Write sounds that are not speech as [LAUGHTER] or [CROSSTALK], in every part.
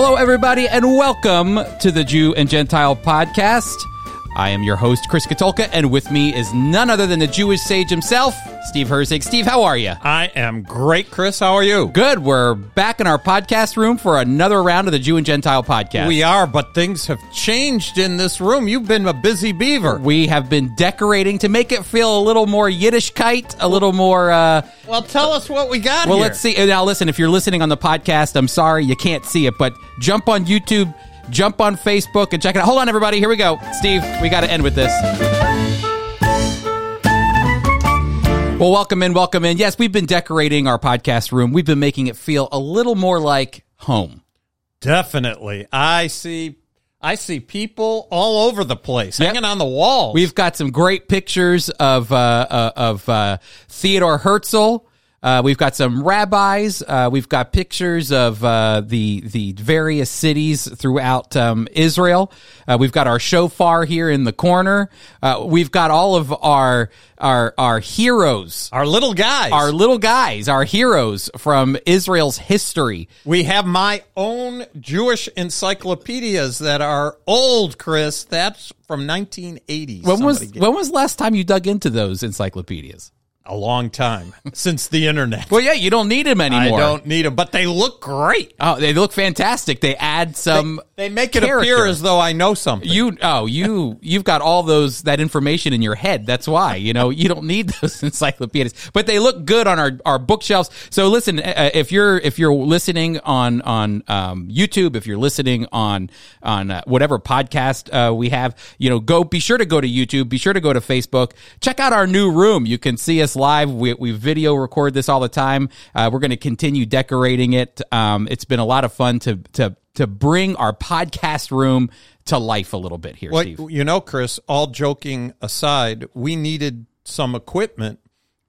Hello, everybody, and welcome to the Jew and Gentile podcast. I am your host, Chris Katulka, and with me is none other than the Jewish sage himself, Steve Herzig. Steve, how are you? I am great, Chris. How are you? Good. We're back in our podcast room for another round of the Jew and Gentile podcast. We are, but things have changed in this room. You've been a busy beaver. We have been decorating to make it feel a little more Yiddishkeit, a little more. Uh, well, tell us what we got well, here. let's see. Now, listen, if you're listening on the podcast, I'm sorry you can't see it, but jump on YouTube, jump on Facebook, and check it out. Hold on, everybody. Here we go. Steve, we got to end with this. Well, welcome in, welcome in. Yes, we've been decorating our podcast room. We've been making it feel a little more like home. Definitely. I see I see people all over the place, Yep. hanging on the walls. We've got some great pictures of uh, uh, of uh, Theodore Herzl. Uh, we've got some rabbis. Uh, we've got pictures of uh, the the various cities throughout um, Israel. Uh, we've got our shofar here in the corner. Uh, we've got all of our our our heroes, our little guys. our little guys, our heroes from Israel's history. we have my own Jewish encyclopedias that are old, Chris. That's from 1980. When was Somebody when was last time you dug into those encyclopedias? A long time since the internet. Well, yeah, you don't need them anymore. I don't need them, but they look great. Oh, they look fantastic. They add some. They make it character. appear as though I know something. you oh you you've got all those that information in your head. That's why you know you don't need those [LAUGHS] encyclopedias, but they look good on our, our bookshelves. So listen, uh, if you're if you're listening on on um, YouTube, if you're listening on on uh, whatever podcast uh, we have, you know, go be sure to go to YouTube. Be sure to go to Facebook. Check out our new room. You can see us live. We, we video record this all the time. Uh, we're going to continue decorating it. Um, it's been a lot of fun to to to bring our podcast room to life a little bit here, Well, Steve. you know, Chris, all joking aside, we needed some equipment,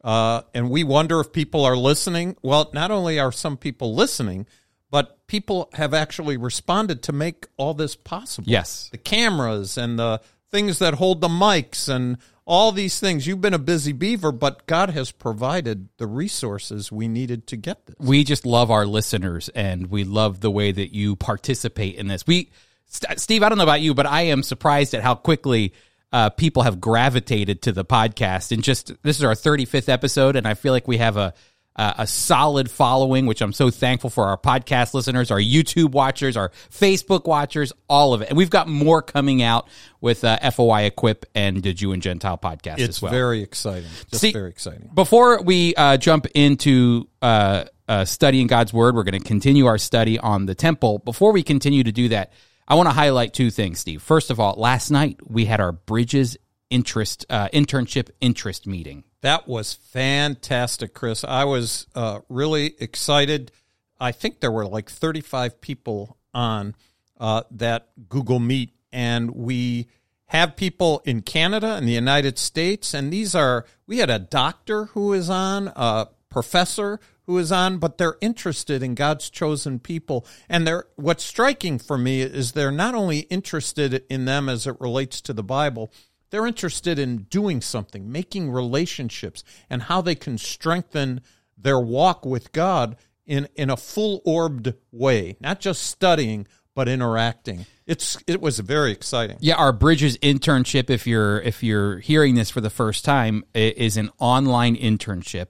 uh, and we wonder if people are listening. Well, not only are some people listening, but people have actually responded to make all this possible. Yes. The cameras and the things that hold the mics and all these things. You've been a busy beaver, but God has provided the resources we needed to get this. we just love our listeners and we love the way that you participate in this. We, St- Steve, I don't know about you, but I am surprised at how quickly uh, people have gravitated to the podcast. And just this is our 35th episode, and I feel like we have a a a solid following, which I'm so thankful for our podcast listeners, our YouTube watchers, our Facebook watchers, all of it. And we've got more coming out with uh, FOI Equip and the Jew and Gentile podcast It's as well. very exciting. Just See- very exciting. Before we uh, jump into uh, uh, studying God's word, we're going to continue our study on the temple. Before we continue to do that, I want to highlight two things, Steve. First of all, last night we had our Bridges interest uh, internship interest meeting. That was fantastic, Chris. I was uh, really excited. I think there were like 35 people on uh, that Google Meet, and we have people in Canada and the United States. And these are, we had a doctor who is on, a professor who is on, but they're interested in God's chosen people. And they're, what's striking for me is they're not only interested in them as it relates to the Bible, they're interested in doing something, making relationships, and how they can strengthen their walk with God in, in a full orbed way, not just studying, but interacting. It's it was very exciting. Yeah, our Bridges internship. If you're if you're hearing this for the first time, is an online internship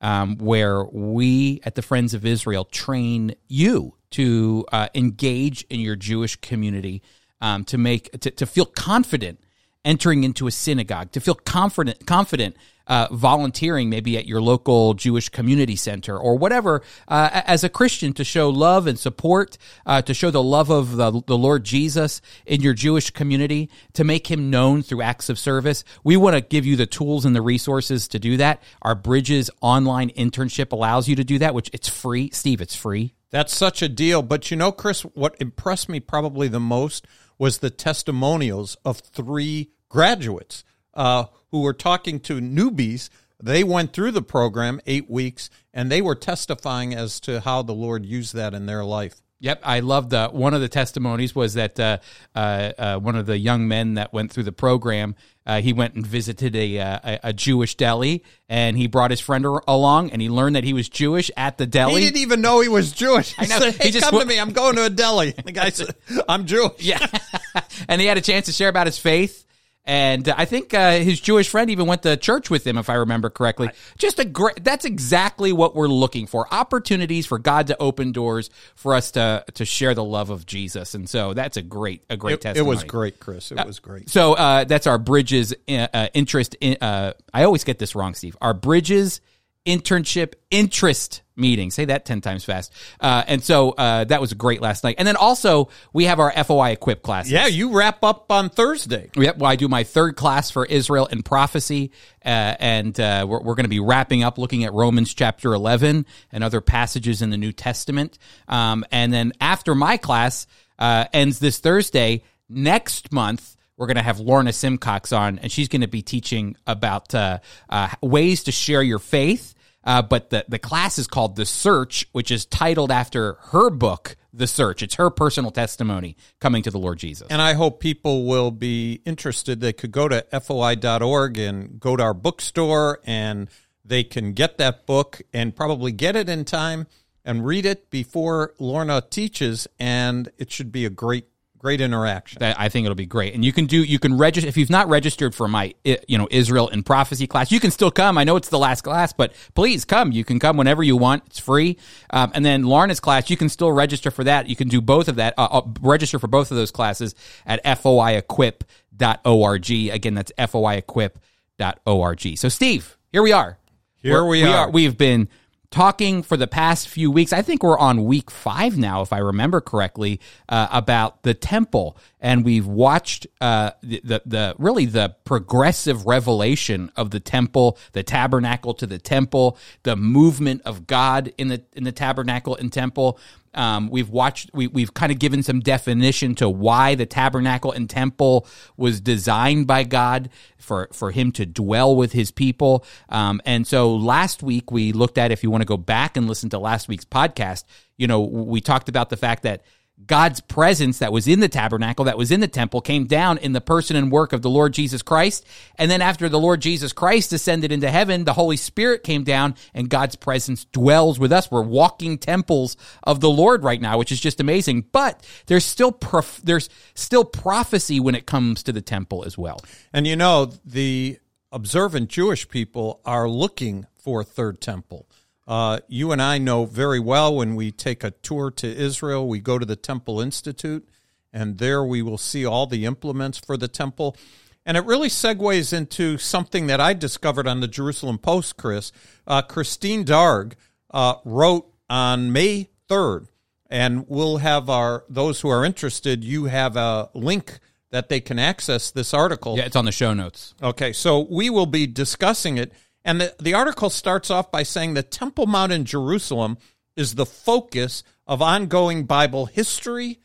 um, where we at the Friends of Israel train you to uh, engage in your Jewish community, um, to make to, to feel confident entering into a synagogue, to feel confident confident uh, volunteering maybe at your local Jewish community center or whatever uh, as a Christian to show love and support, uh, to show the love of the, the Lord Jesus in your Jewish community, to make him known through acts of service. We want to give you the tools and the resources to do that. Our Bridges online internship allows you to do that, which it's free. Steve, it's free. That's such a deal. But you know, Chris, what impressed me probably the most was the testimonials of three graduates uh, who were talking to newbies. They went through the program eight weeks, and they were testifying as to how the Lord used that in their life. Yep, I love the one of the testimonies was that uh, uh, uh, one of the young men that went through the program, uh, he went and visited a, uh, a a Jewish deli, and he brought his friend along, and he learned that he was Jewish at the deli. He didn't even know he was Jewish. He know. said, He hey, just come wa- to me. I'm going to a deli. [LAUGHS] The guy said, I'm Jewish. Yeah, [LAUGHS] and he had a chance to share about his faith. And uh, I think uh, his Jewish friend even went to church with him, if I remember correctly. Just a great. That's exactly what we're looking for: opportunities for God to open doors for us to to share the love of Jesus. And so that's a great a great It, it was great, Chris. It was great. So uh, that's our Bridges uh, uh, interest. In, uh, I always get this wrong, Steve. Our Bridges internship interest meeting. Say that ten times fast. Uh, and so uh, that was great last night. And then also we have our FOI equip class. Yeah, you wrap up on Thursday. Yep. Well, I do my third class for Israel and prophecy, uh, and uh, we're, we're going to be wrapping up looking at Romans chapter eleven and other passages in the New Testament. Um, and then after my class uh, ends this Thursday, next month we're going to have Lorna Simcox on, and she's going to be teaching about uh, uh, ways to share your faith. Uh, but the, the class is called The Search, which is titled after her book, The Search. It's her personal testimony coming to the Lord Jesus. And I hope people will be interested. They could go to foi.org and go to our bookstore and they can get that book and probably get it in time and read it before Lorna teaches. And it should be a great, great interaction. that I think it'll be great. And you can do you can register if you've not registered for my you know Israel and prophecy class. You can still come. I know it's the last class, but please come. You can come whenever you want. It's free. Um, and then Lorna's class, you can still register for that. You can do both of that. Uh, uh, register for both of those classes at foiequip.org. Again, that's foiequip.org. So Steve, here we are. Here we are. We've been talking for the past few weeks. I think we're on week five now, if I remember correctly, uh, about the temple, and we've watched uh, the, the the really the progressive revelation of the temple, the tabernacle to the temple, the movement of God in the in the tabernacle and temple. Um, we've watched, we, we've kind of given some definition to why the tabernacle and temple was designed by God for, for him to dwell with his people. Um, and so last week we looked at, if you want to go back and listen to last week's podcast, you know, we talked about the fact that God's presence that was in the tabernacle, that was in the temple, came down in the person and work of the Lord Jesus Christ. And then after the Lord Jesus Christ ascended into heaven, the Holy Spirit came down and God's presence dwells with us. We're walking temples of the Lord right now, which is just amazing. But there's still prof- there's still prophecy when it comes to the temple as well. And you know, the observant Jewish people are looking for a third temple. Uh, you and I know very well when we take a tour to Israel, we go to the Temple Institute, and there we will see all the implements for the temple. And it really segues into something that I discovered on the Jerusalem Post, Chris. Uh, Christine Darg uh, wrote on May 3rd, and we'll have our those who are interested, you have a link that they can access this article. Yeah, it's on the show notes. Okay, so we will be discussing it. And the, the article starts off by saying the Temple Mount in Jerusalem is the focus of ongoing Bible history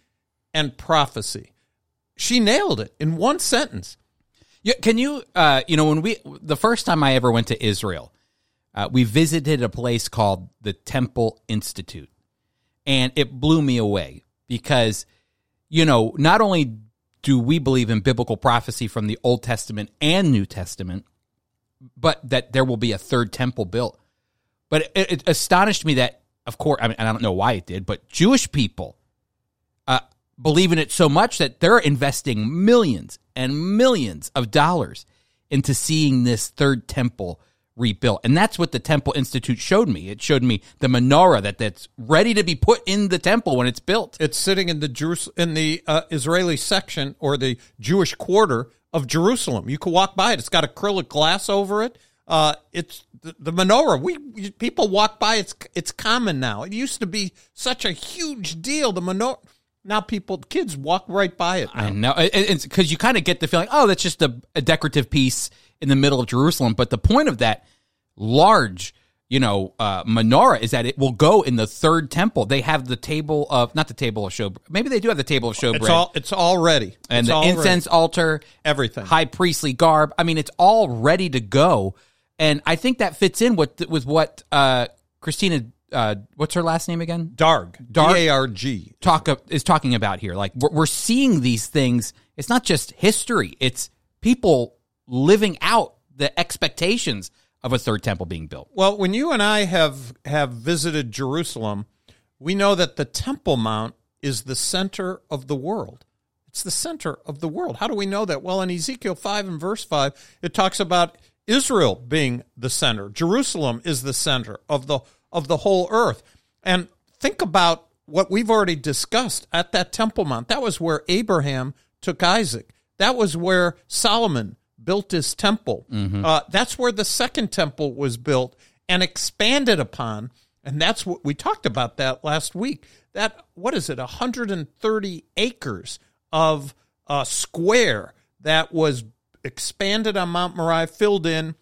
and prophecy. She nailed it in one sentence. Yeah, can you? Uh, you know, when we the first time I ever went to Israel, uh, we visited a place called the Temple Institute, and it blew me away because, you know, not only do we believe in biblical prophecy from the Old Testament and New Testament, but that there will be a third temple built. But it, it astonished me that, of course, I mean, and I don't know why it did, but Jewish people uh, believe in it so much that they're investing millions and millions of dollars into seeing this third temple rebuilt. And that's what the Temple Institute showed me. It showed me the menorah that, that's ready to be put in the temple when it's built. It's sitting in the Jerus- in the uh, Israeli section or the Jewish quarter of Jerusalem. You can walk by it. It's got acrylic glass over it. Uh, it's the, the menorah. We, we people walk by. It's it's common now. It used to be such a huge deal. The menorah. Now people, kids walk right by it. Now. I know. It- It's because you kind of get the feeling, oh, that's just a, a decorative piece in the middle of Jerusalem. But the point of that large, you know, uh, menorah is that it will go in the third temple. They have the table of, not the table of show, maybe they do have the table of showbread. It's all it's all ready. and It's the all ready. incense altar, Everything. high priestly garb. I mean, it's all ready to go, and I think that fits in with with what uh, Christina uh, what's her last name again? Darg. Darg? D A R G. Talk is talking about here. Like we're, we're seeing these things. It's not just history. It's people living out the expectations of a third temple being built. Well, when you and I have have visited Jerusalem, we know that the Temple Mount is the center of the world. It's the center of the world. How do we know that? Well, in Ezekiel 5 and verse 5, it talks about Israel being the center. Jerusalem is the center of the of the whole earth. And think about what we've already discussed at that Temple Mount. That was where Abraham took Isaac. That was where Solomon built his temple. Uh, that's where the second temple was built and expanded upon. And that's what we talked about that last week. That, what is it, 130 acres of uh, square that was expanded on Mount Moriah, filled in,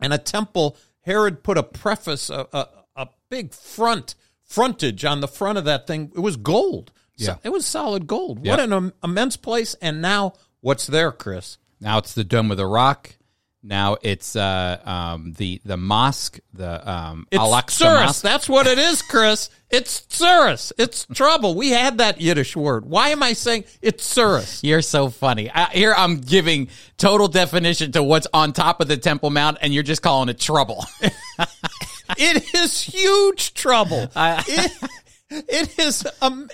and a temple. Herod put a preface, a, a, a big front frontage on the front of that thing. It was gold. So Yeah. it was solid gold. What an im- immense place. And now what's there, Chris? Now it's the Dome of the Rock. Now it's uh, um, the the mosque, the um, It's Al-Aqsa Tsurus. Mosque. That's what it is, Chris. It's Tsurus. It's trouble. We had that Yiddish word. Why am I saying it's Tsurus? You're so funny. I, here I'm giving total definition to what's on top of the Temple Mount, and you're just calling it trouble. [LAUGHS] It is huge trouble. it, it is. Um,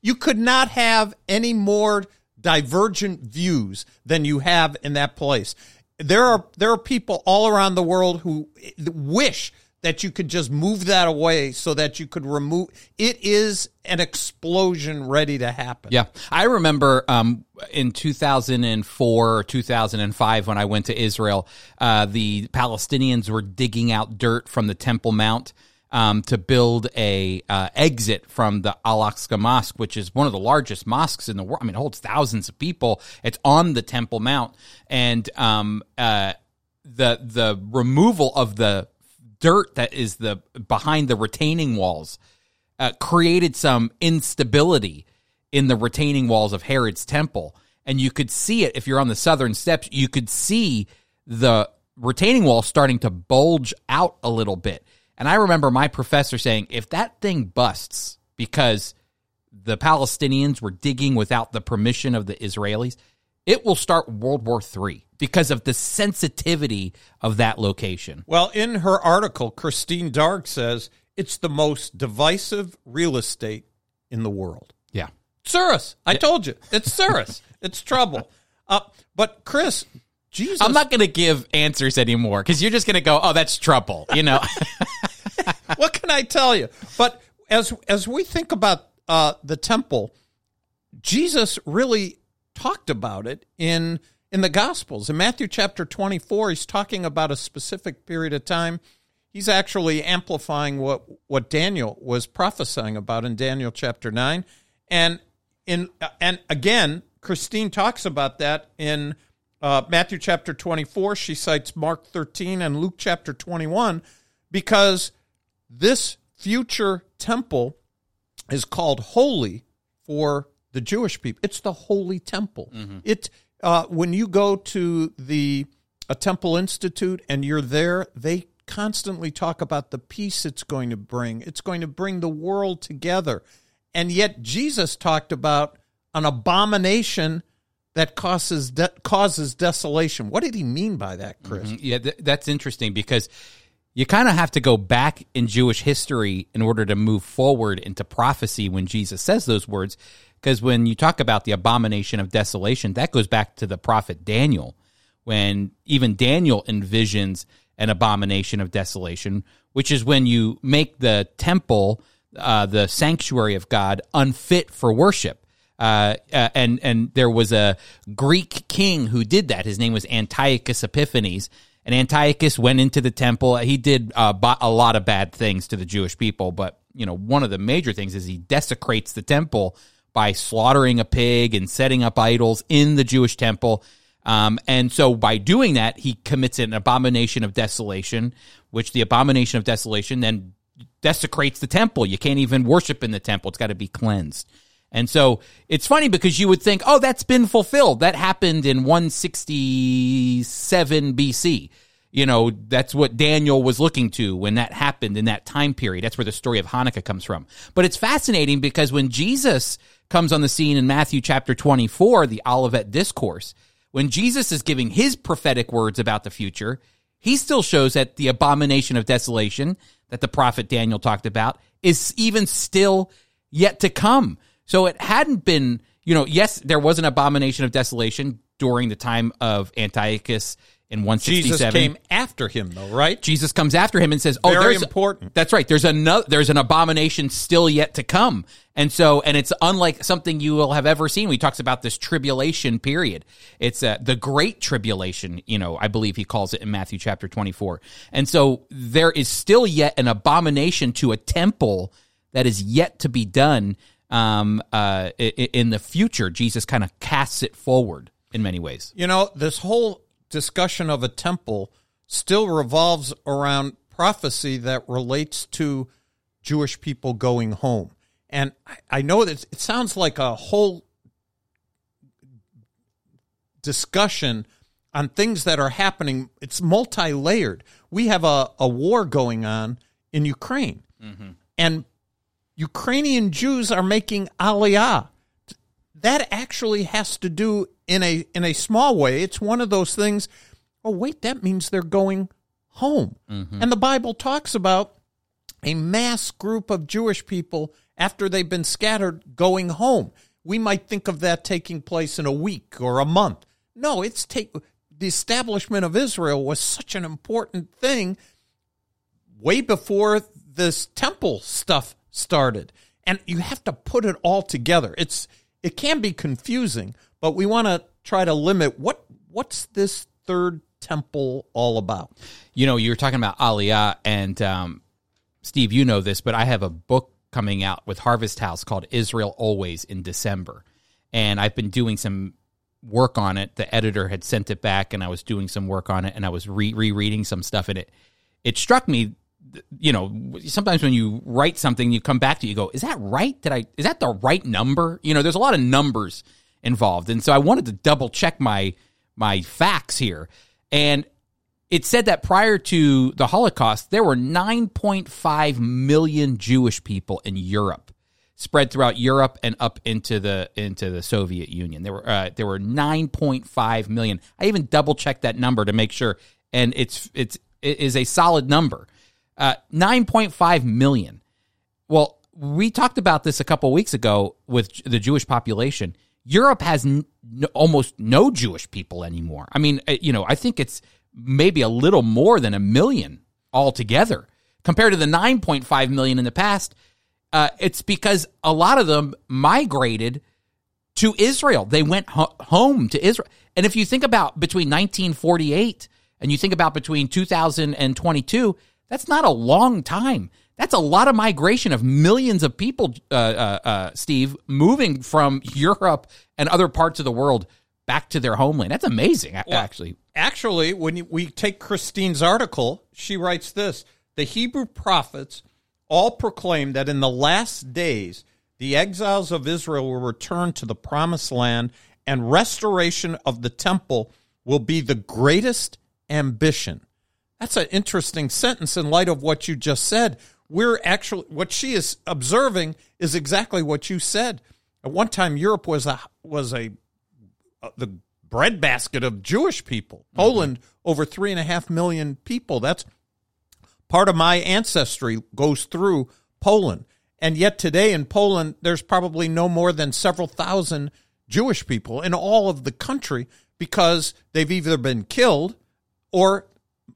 you could not have any more divergent views than you have in that place. There are there are people all around the world who wish that you could just move that away so that you could remove. It is an explosion ready to happen. Yeah, I remember um, in 2004 or 2005 when I went to Israel, uh, the Palestinians were digging out dirt from the Temple Mount um, to build a uh, exit from the Al Aqsa Mosque, which is one of the largest mosques in the world. I mean, it holds thousands of people. It's on the Temple Mount, and um, uh, the the removal of the dirt that is the behind the retaining walls uh, created some instability in the retaining walls of Herod's temple. And you could see it if you're on the southern steps, you could see the retaining wall starting to bulge out a little bit. And I remember my professor saying, if that thing busts because the Palestinians were digging without the permission of the Israelis, it will start World War III because of the sensitivity of that location. Well, in her article, Christine Darg says it's the most divisive real estate in the world. Yeah. Tsurus. I told you. It's [LAUGHS] Tsurus. it's trouble. Uh, but Chris, Jesus. I'm not going to give answers anymore because you're just going to go, oh, that's trouble. You know? [LAUGHS] [LAUGHS] what can I tell you? But as as we think about uh, the temple, Jesus really talked about it in in the Gospels. In Matthew chapter 24, he's talking about a specific period of time. He's actually amplifying what what Daniel was prophesying about in Daniel chapter 9. And in and again, Christine talks about that in uh, Matthew chapter 24. She cites Mark 13 and Luke chapter 21 because this future temple is called holy for the Jewish people. It's the holy temple. It uh, when you go to the a temple institute and you're there, they constantly talk about the peace it's going to bring. It's going to bring the world together. And yet Jesus talked about an abomination that causes de- causes desolation. What did he mean by that, Chris? Yeah, th- that's interesting because you kind of have to go back in Jewish history in order to move forward into prophecy when Jesus says those words. Because when you talk about the abomination of desolation, that goes back to the prophet Daniel, when even Daniel envisions an abomination of desolation, which is when you make the temple, uh, the sanctuary of God, unfit for worship. Uh, uh, and and there was a Greek king who did that. His name was Antiochus Epiphanes, and Antiochus went into the temple. He did uh, a lot of bad things to the Jewish people, but you know one of the major things is he desecrates the temple by slaughtering a pig and setting up idols in the Jewish temple. Um, and so by doing that, he commits an abomination of desolation, which the abomination of desolation then desecrates the temple. You can't even worship in the temple. It's got to be cleansed. And so it's funny because you would think, oh, that's been fulfilled. That happened in 167 BC. you know, that's what Daniel was looking to when that happened in that time period. That's where the story of Hanukkah comes from. But it's fascinating because when Jesus comes on the scene in Matthew chapter 24, the Olivet Discourse, when Jesus is giving his prophetic words about the future, he still shows that the abomination of desolation that the prophet Daniel talked about is even still yet to come. So it hadn't been, you know, yes, there was an abomination of desolation during the time of Antiochus in 167. Jesus came after him, though, right? Jesus comes after him and says, "Oh, Very important. That's right. There's another. There's an abomination still yet to come." And so, and it's unlike something you will have ever seen. He talks about this tribulation period. It's uh, the great tribulation. You know, I believe he calls it in Matthew chapter 24. And so, there is still yet an abomination to a temple that is yet to be done. Um, uh, in the future, Jesus kind of casts it forward in many ways. You know, this whole discussion of a temple still revolves around prophecy that relates to Jewish people going home. And I- know that it sounds like a whole discussion on things that are happening. It's multi layered. We have a, a war going on in Ukraine. And Ukrainian Jews are making aliyah that actually has to do in a in a small way. It's one of those things. Oh wait, that means they're going home. Mm-hmm. And the Bible talks about a mass group of Jewish people after they've been scattered going home. We might think of that taking place in a week or a month. No, it's take the establishment of Israel was such an important thing way before this temple stuff started. And you have to put it all together. It's it can be confusing, but we want to try to limit what what's this third temple all about? You know, you were talking about Aliyah, and um, Steve, you know this, but I have a book coming out with Harvest House called Israel Always in December. And I've been doing some work on it. The editor had sent it back, and I was doing some work on it, and I was re- rereading some stuff in it. It struck me, you know, sometimes when you write something, you come back to it, you go, "Is that right? Did I? Is that the right number?" You know, there's a lot of numbers involved, and so I wanted to double check my my facts here. And it said that prior to the Holocaust, there were 9.5 million Jewish people in Europe, spread throughout Europe and up into the into the Soviet Union. There were uh, there were 9.5 million. I even double checked that number to make sure, and it's it's it is a solid number. Uh, 9.5 million. Well, we talked about this a couple weeks ago with the Jewish population. Europe has n- almost no Jewish people anymore. I mean, uh, you know, I think it's maybe a little more than a million altogether compared to the 9.5 million in the past. Uh, it's because a lot of them migrated to Israel. They went ho- home to Israel. And if you think about between 1948 and you think about between 2022, that's not a long time. That's a lot of migration of millions of people, uh, uh, uh, Steve, moving from Europe and other parts of the world back to their homeland. That's amazing, a- actually. Actually, when you, we take Christine's article, she writes this The Hebrew prophets all proclaim that in the last days, the exiles of Israel will return to the promised land and restoration of the temple will be the greatest ambition. That's an interesting sentence in light of what you just said. We're actually, what she is observing is exactly what you said. At one time, Europe was a, was a, uh, the breadbasket of Jewish people. Poland, over three and a half million people. That's part of my ancestry goes through Poland. And yet today in Poland, there's probably no more than several thousand Jewish people in all of the country because they've either been killed or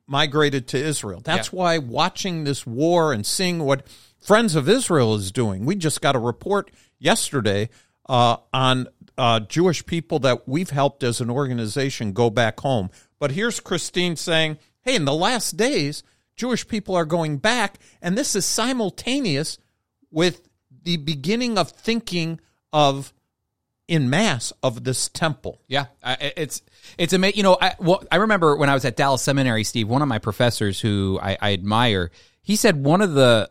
migrated to Israel. That's why watching this war and seeing what Friends of Israel is doing, we just got a report yesterday uh, on uh, Jewish people that we've helped as an organization go back home. But here's Christine saying, hey, in the last days, Jewish people are going back, and this is simultaneous with the beginning of thinking of in mass of this temple. Yeah, it's it's amazing. You know, I well, I remember when I was at Dallas Seminary, Steve. One of my professors who I, I admire, he said one of the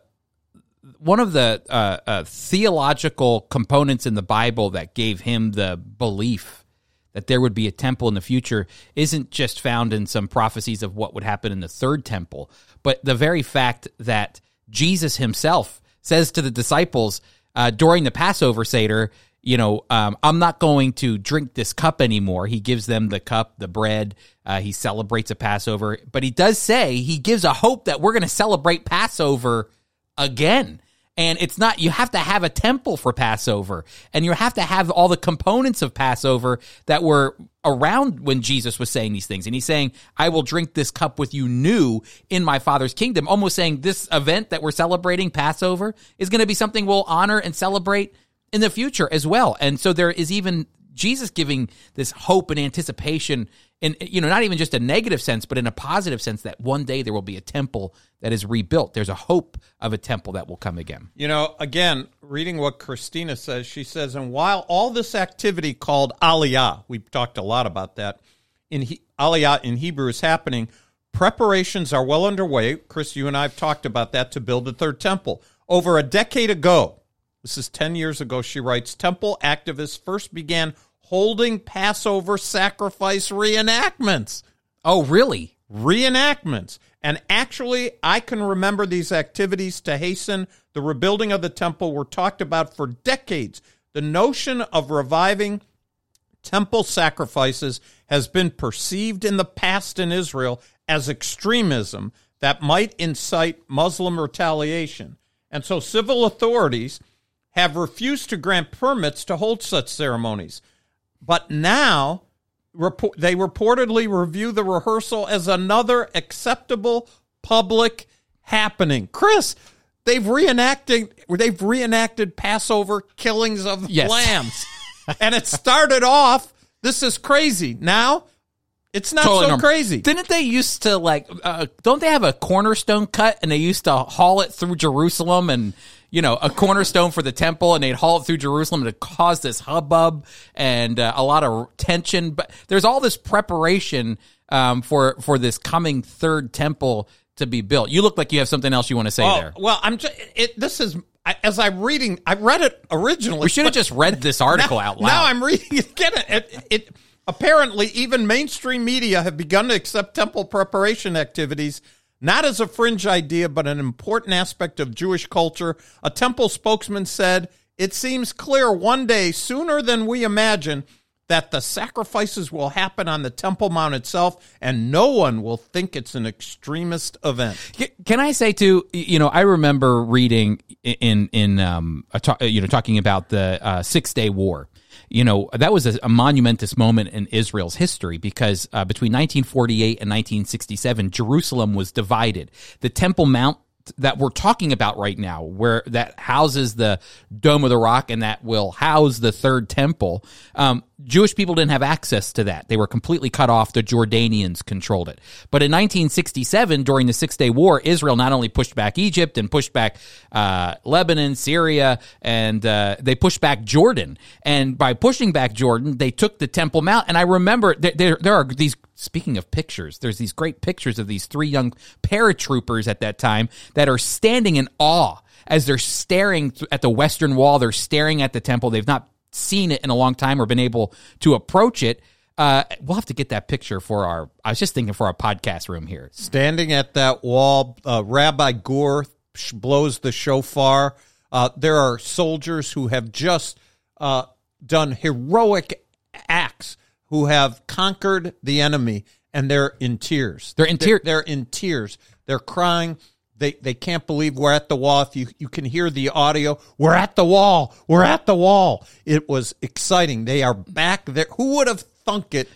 one of the uh, uh, theological components in the Bible that gave him the belief that there would be a temple in the future isn't just found in some prophecies of what would happen in the third temple, but the very fact that Jesus himself says to the disciples uh, during the Passover Seder, you know, um, I'm not going to drink this cup anymore. He gives them the cup, the bread. Uh, he celebrates a Passover, but he does say he gives a hope that we're going to celebrate Passover again. And it's not, you have to have a temple for Passover and you have to have all the components of Passover that were around when Jesus was saying these things. And he's saying, I will drink this cup with you new in my father's kingdom. Almost saying this event that we're celebrating, Passover, is going to be something we'll honor and celebrate in the future as well. And so there is even Jesus giving this hope and anticipation in you know not even just a negative sense but in a positive sense that one day there will be a temple that is rebuilt there's a hope of a temple that will come again You know, again, reading what Christina says, she says, and while all this activity called Aliyah, we've talked a lot about that, in he, Aliyah in Hebrew is happening, preparations are well underway. Chris, you and I have talked about that to build a third temple. Over a decade ago, this is 10 years ago, she writes, temple activists first began holding Passover sacrifice reenactments oh really reenactments. And actually, I can remember these activities to hasten the rebuilding of the temple were talked about for decades. The notion of reviving temple sacrifices has been perceived in the past in Israel as extremism that might incite Muslim retaliation. And so civil authorities have refused to grant permits to hold such ceremonies. But now report, they reportedly review the rehearsal as another acceptable public happening. Chris, they've reenacted they've reenacted Passover killings of Yes. lambs. [LAUGHS] and it started off this is crazy. Now it's not Totally so normal. crazy. Didn't they used to like? Uh, don't they have a cornerstone cut and they used to haul it through Jerusalem and you know a cornerstone for the temple and they'd haul it through Jerusalem to cause this hubbub and uh, a lot of tension. But there's all this preparation um, for for this coming third temple to be built. You look like you have something else you want to say Oh, there. well, I'm just it, this is I- as I'm reading. I read it originally. We should have just read this article [LAUGHS] out loud. Now I'm reading it again. It, it apparently even mainstream media have begun to accept temple preparation activities not as a fringe idea, but an important aspect of Jewish culture. A temple spokesman said, "It seems clear one day, sooner than we imagine." That the sacrifices will happen on the Temple Mount itself, and no one will think it's an extremist event. Can I say too? You know, I remember reading in in um, you know talking about the uh, Six Day War. You know, that was a, a monumentous moment in Israel's history because uh, between 1948 and 1967, Jerusalem was divided. The Temple Mount that we're talking about right now, where that houses the Dome of the Rock and that will house the third temple, um, Jewish people didn't have access to that. They were completely cut off. The Jordanians controlled it. But in 1967, during the Six Day War, Israel not only pushed back Egypt and pushed back uh, Lebanon, Syria, and uh, they pushed back Jordan. And by pushing back Jordan, they took the Temple Mount. And I remember there, there, there are these Speaking of pictures, there's these great pictures of these three young paratroopers at that time that are standing in awe as they're staring at the Western Wall. They're staring at the temple. They've not seen it in a long time or been able to approach it. Uh, we'll have to get that picture for our. I was just thinking for our podcast room here. Standing at that wall, uh, Rabbi Goren sh- blows the shofar. Uh, there are soldiers who have just uh, done heroic acts, who have conquered the enemy, and they're in tears. They're in tear- They're, in tears. They're crying. They they can't believe we're at the wall. If you you can hear the audio, we're at the wall. We're at the wall. It was exciting. They are back there. Who would have thunk it?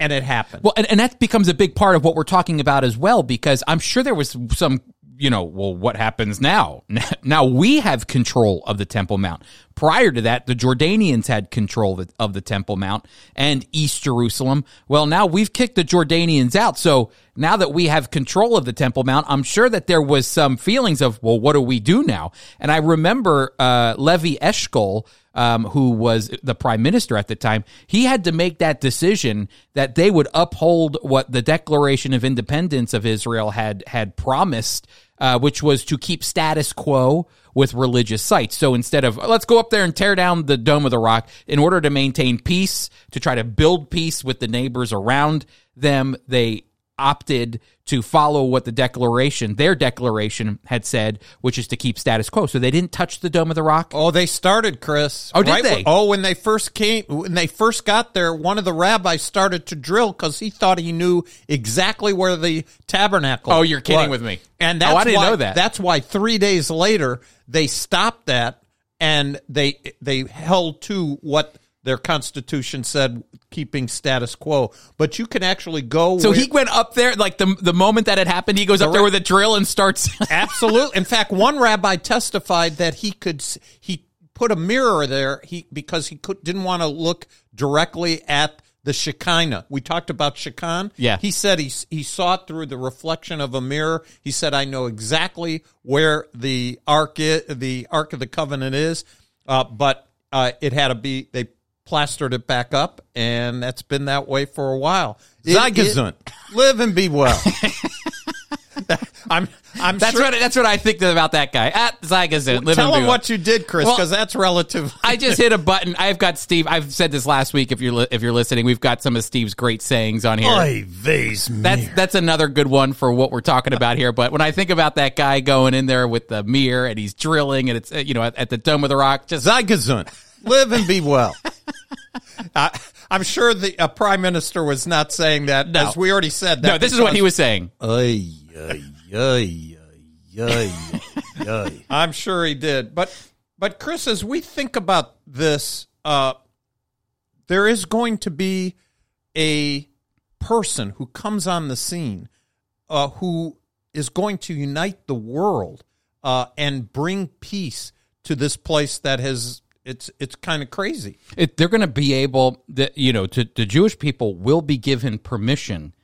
And it happened. Well, and, and that becomes a big part of what we're talking about as well, because I'm sure there was some, you know, well, what happens now? [LAUGHS] Now we have control of the Temple Mount. Prior to that, the Jordanians had control of the, of the Temple Mount and East Jerusalem. Well, now we've kicked the Jordanians out. So now that we have control of the Temple Mount, I'm sure that there was some feelings of, well, what do we do now? And I remember uh, Levi Eshkol, um, who was the prime minister at the time, he had to make that decision that they would uphold what the Declaration of Independence of Israel had had promised uh, which was to keep status quo with religious sites. So instead of let's go up there and tear down the Dome of the Rock, in order to maintain peace, to try to build peace with the neighbors around them, they opted to follow what the declaration, their declaration had said, which is to keep status quo. So they didn't touch the Dome of the Rock. Oh, they started, Chris. Oh, did Right they? oh, when they first came, when they first got there, one of the rabbis started to drill because he thought he knew exactly where the tabernacle. Oh, you're kidding was. with me. And Oh, that's I didn't why, know that. That's why three days later they stopped that and they they held to what their constitution said, keeping status quo. But you can actually go. So where- he went up there, like the the moment that it happened, he goes up there with a drill and starts. [LAUGHS] Absolutely. In fact, one rabbi testified that he could he put a mirror there he because he could, didn't want to look directly at the Shekinah. We talked about Shekinah. Yeah. He said he he saw it through the reflection of a mirror. He said, "I know exactly where the ark is, the ark of the covenant is, uh, but uh, it had to be they." Plastered it back up, and that's been that way for a while. It- Sei it- live and be well. [LAUGHS] I'm. I'm. that's sure, what that's what I think about that guy. At Zei gezunt, live Tell and be him well. what you did, Chris, Well- because that's relative. I just hit a button. I've got Steve. I've said this last week. If you're li- if you're listening, we've got some of Steve's great sayings on here. Oy vey's That's mir. that's another good one for what we're talking about here. But when I think about that guy going in there with the mirror and he's drilling and it's uh, you know at, at the Dome of the Rock, just Sei. Live and be well. [LAUGHS] I, I'm sure the uh, prime minister was not saying that, No. as we already said. That no. This is what he was saying. Oy, oy, oy, oy, oy, oy. I'm sure he did. But but Chris, as we think about this, uh, there is going to be a person who comes on the scene uh, who is going to unite the world uh, and bring peace to this place that has it's it's kind of crazy. It, they're going to be able, the, you know, to the Jewish people will be given permission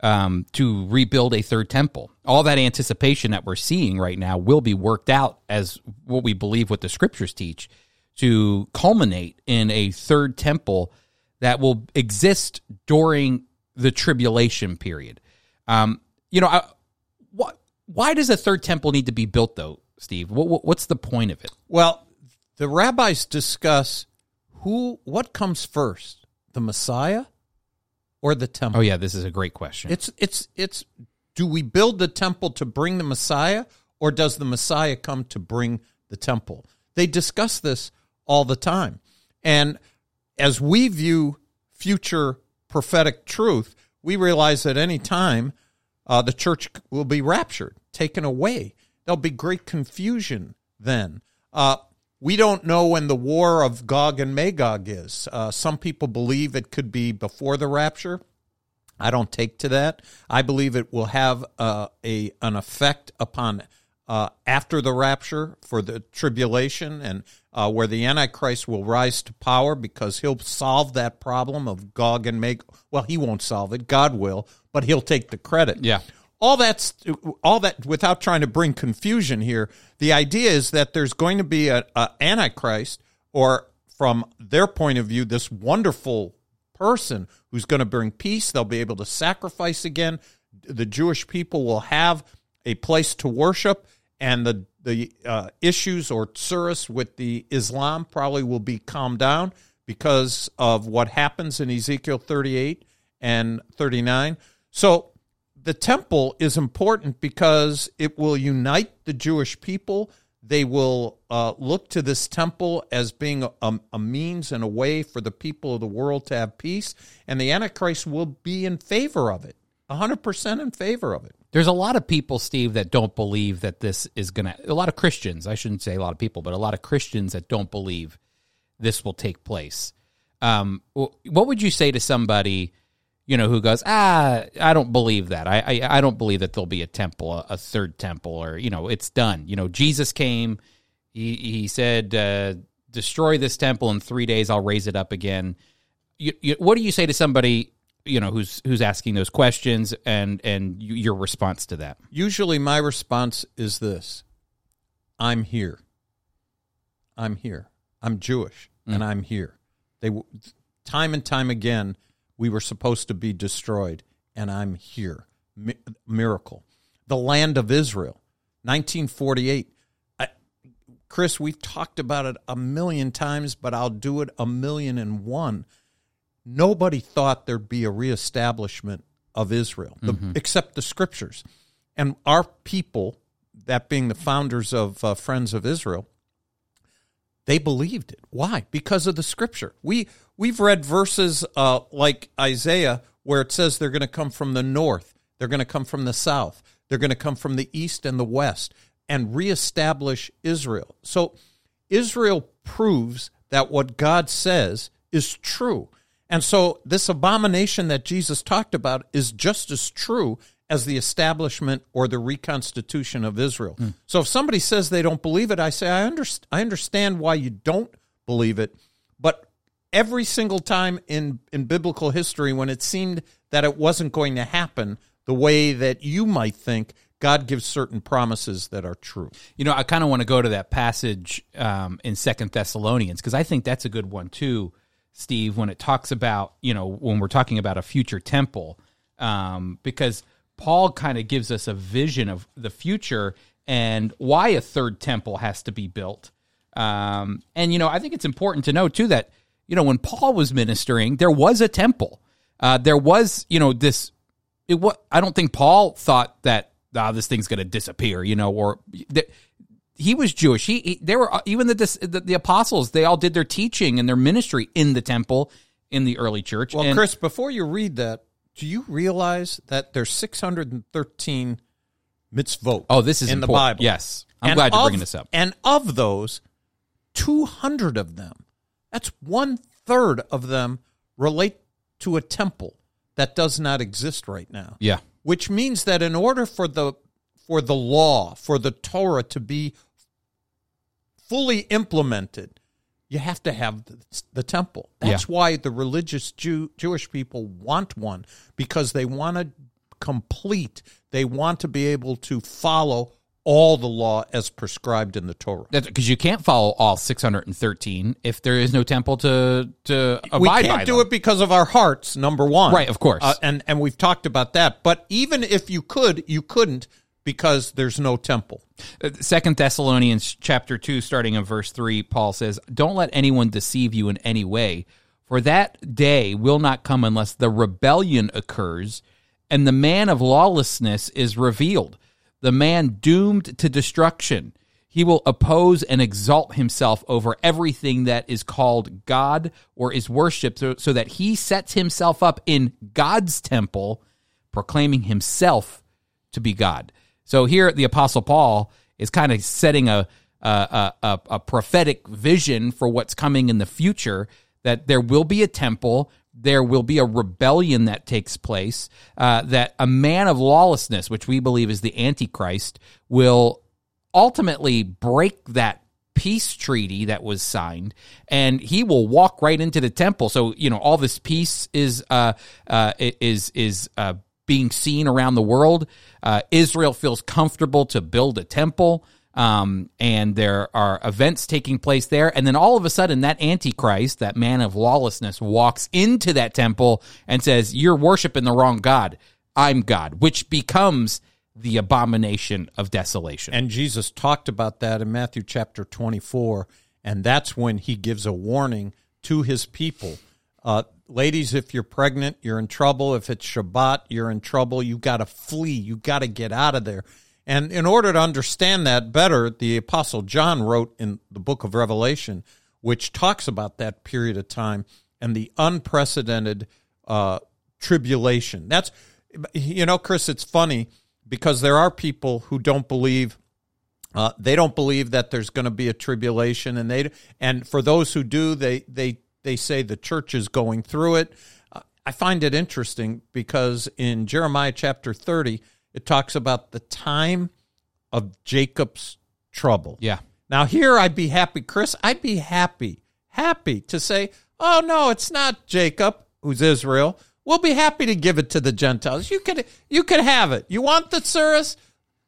um, to rebuild a third temple. All that anticipation that we're seeing right now will be worked out as what we believe what the scriptures teach to culminate in a third temple that will exist during the tribulation period. Um, you know, I, what, why does a third temple need to be built, though, Steve? What, what, what's the point of it? Well, the rabbis discuss who what comes first, the Messiah or the temple. Oh, yeah, this is a great question. It's it's it's do we build the temple to bring the Messiah or does the Messiah come to bring the temple? They discuss this all the time. And as we view future prophetic truth, we realize at any time uh, the church will be raptured, taken away. There'll be great confusion then. Uh, we don't know when the war of Gog and Magog is. Uh, some people believe it could be before the rapture. I don't take to that. I believe it will have uh, a an effect upon uh, after the rapture for the tribulation and uh, where the Antichrist will rise to power because he'll solve that problem of Gog and Magog. Well, he won't solve it. God will, but he'll take the credit. Yeah. All that's all that without trying to bring confusion here. The idea is that there's going to be a, a Antichrist, or from their point of view, this wonderful person who's going to bring peace. They'll be able to sacrifice again. The Jewish people will have a place to worship, and the the uh, issues or tsuris with the Islam probably will be calmed down because of what happens in Ezekiel 38 and 39. So the temple is important because it will unite the Jewish people. They will uh, look to this temple as being a, a means and a way for the people of the world to have peace, and the Antichrist will be in favor of it, 100% in favor of it. There's a lot of people, Steve, that don't believe that this is going to, a lot of Christians, I shouldn't say a lot of people, but a lot of Christians that don't believe this will take place. Um, what would you say to somebody, you know, who goes, ah, I don't believe that. I, I, I don't believe that there'll be a temple, a, a third temple, or, you know, it's done. You know, Jesus came, he, he said, uh, destroy this temple in three days, I'll raise it up again. You, you, what do you say to somebody, you know, who's who's asking those questions and and your response to that? Usually, my response is this I'm here. I'm here. I'm Jewish, and I'm here. They, time and time again, we were supposed to be destroyed, and I'm here. Mi- miracle. The land of Israel. 1948. I, Chris, we've talked about it a million times, but I'll do it a million and one. Nobody thought there'd be a reestablishment of Israel, the, except the scriptures. And our people, that being the founders of uh, Friends of Israel, they believed it. Why? Because of the scripture. We we've read verses uh, like Isaiah where it says they're going to come from the north, they're going to come from the south, they're going to come from the east and the west, and reestablish Israel. So Israel proves that what God says is true. And so this abomination that Jesus talked about is just as true as the establishment or the reconstitution of Israel. So if somebody says they don't believe it, I say I underst- I understand why you don't believe it, but every single time in in biblical history when it seemed that it wasn't going to happen the way that you might think, God gives certain promises that are true. You know, I kind of want to go to that passage um, in Second Thessalonians because I think that's a good one too, Steve. When it talks about you know when we're talking about a future temple, um, because Paul kind of gives us a vision of the future and why a third temple has to be built. Um, and you know, I think it's important to know too that you know when Paul was ministering, there was a temple. Uh, there was you know this. It what I don't think Paul thought that ah, this thing's going to disappear. You know, or that he was Jewish. He, he they were even the, the the apostles. They all did their teaching and their ministry in the temple in the early church. Well, And- Chris, before you read that, do you realize that there's 613 mitzvot? oh, this is in the. Bible. Yes, I'm And glad you're of- bringing this up. And of those, 200 of them, that's one third of them, relate to a temple that does not exist right now. Yeah, Which means that in order for the for the law, for the Torah to be fully implemented, you have to have the, the temple. That's why the religious Jew, Jewish people want one because they want to complete. They want to be able to follow all the law as prescribed in the Torah. because you can't follow all 613 if there is no temple to to abide we can't do them. it because of our hearts. Number one, Right, of course. uh, and and we've talked about that. But even if you could, you couldn't because there's no temple. Uh, Second Thessalonians chapter two, starting in verse three, Paul says, "Don't let anyone deceive you in any way, for that day will not come unless the rebellion occurs, and the man of lawlessness is revealed, the man doomed to destruction. He will oppose and exalt himself over everything that is called God or is worshipped, so, so that he sets himself up in God's temple, proclaiming himself to be God. So here, the Apostle Paul is kind of setting a a, a a prophetic vision for what's coming in the future. That there will be a temple, there will be a rebellion that takes place. Uh, that a man of lawlessness, which we believe is the Antichrist, will ultimately break that peace treaty that was signed and he will walk right into the temple so you know all this peace is uh uh is is uh being seen around the world uh israel feels comfortable to build a temple um and there are events taking place there and then all of a sudden that antichrist that man of lawlessness walks into that temple and says you're worshiping the wrong god i'm god which becomes the abomination of desolation And Jesus talked about that in Matthew chapter 24. And that's when he gives a warning to his people. Uh, ladies, if you're pregnant, you're in trouble. If it's Shabbat, you're in trouble. You got to flee. You got to get out of there. And in order to understand that better, the Apostle John wrote in the book of Revelation, which talks about that period of time and the unprecedented uh, tribulation. That's, you know, Chris, it's funny because there are people who don't believe uh, they don't believe that there's going to be a tribulation, and they and for those who do, they they they say the church is going through it. I find it interesting because in Jeremiah chapter thirty, it talks about the time of Jacob's trouble. yeah Now here I'd be happy, Chris. I'd be happy, happy to say, "Oh no, it's not Jacob, who's Israel. We'll be happy to give it to the Gentiles. You could, you could have it. You want the Tsuris?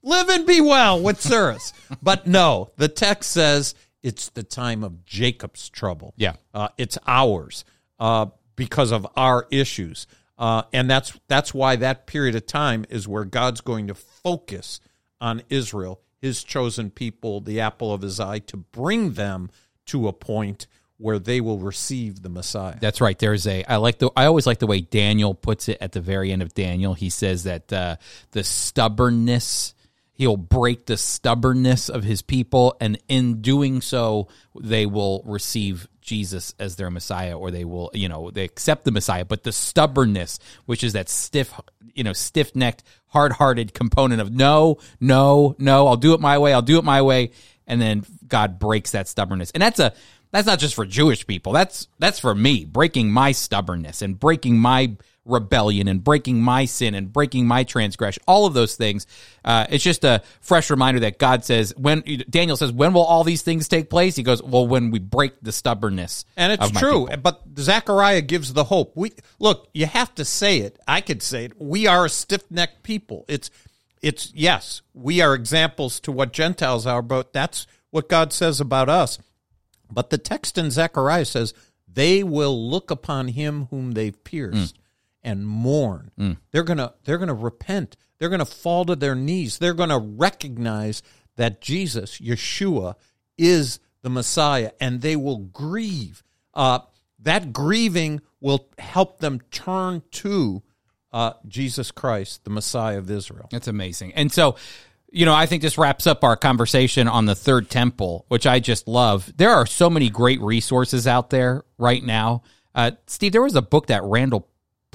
Live and be well with Tsuris." [LAUGHS] but no, the text says it's the time of Jacob's trouble. Yeah. uh, it's ours uh, because of our issues, uh, and that's that's why that period of time is where God's going to focus on Israel his chosen people, the apple of his eye, to bring them to a point where they will receive the Messiah. That's right. There's a. I like the. I always like the way Daniel puts it at the very end of Daniel. He says that uh, the stubbornness. He'll break the stubbornness of his people, and in doing so, they will receive Jesus as their Messiah, or they will, you know, they accept the Messiah. But the stubbornness, which is that stiff, you know, stiff necked, hard hearted component of no, no, no, I'll do it my way, I'll do it my way, and then God breaks that stubbornness, and that's a that's not just for Jewish people. That's that's for me breaking my stubbornness and breaking my rebellion and breaking my sin and breaking my transgression. All of those things. Uh, it's just a fresh reminder that God says when Daniel says, "When will all these things take place?" He goes, "Well, when we break the stubbornness." And it's true, people." but Zechariah gives the hope. We look, you have to say it. I could say it. We are a stiff-necked people. It's it's yes, we are examples to what Gentiles are, but that's what God says about us. But the text in Zechariah says, "They will look upon him whom they've pierced and mourn." They're gonna they're gonna repent. They're gonna fall to their knees. They're gonna recognize that Jesus, Yeshua, is the Messiah, and they will grieve. Uh, that grieving will help them turn to uh, Jesus Christ, the Messiah of Israel. That's amazing. And so, you know, I think this wraps up our conversation on the third temple, which I just love. There are so many great resources out there right now. Uh, Steve, there was a book that Randall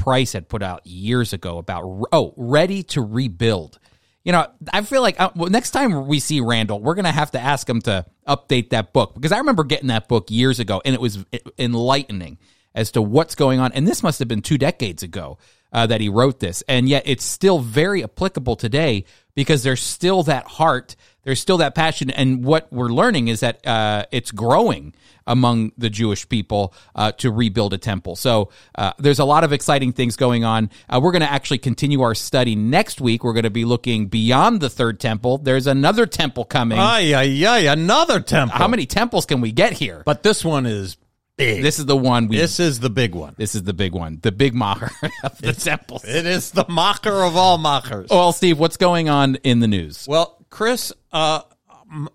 Price had put out years ago about, oh, Ready to Rebuild. You know, I feel like uh, well, next time we see Randall, we're to have to ask him to update that book because I remember getting that book years ago and it was enlightening as to what's going on. And this must have been two decades ago uh, that he wrote this. And yet it's still very applicable today because there's still that heart, there's still that passion. And what we're learning is that uh, it's growing among the Jewish people uh, to rebuild a temple. So uh, there's a lot of exciting things going on. Uh, we're going to actually continue our study next week. We're going to be looking beyond the third temple. There's another temple coming. Ay, ay, ay, another temple. How many temples can we get here? But this one is big. this is the one we. This is the big one. This is the big one, the big macher [LAUGHS] of the temples. It is the macher of all machers. Well, Steve, what's going on in the news? Well, Chris, uh,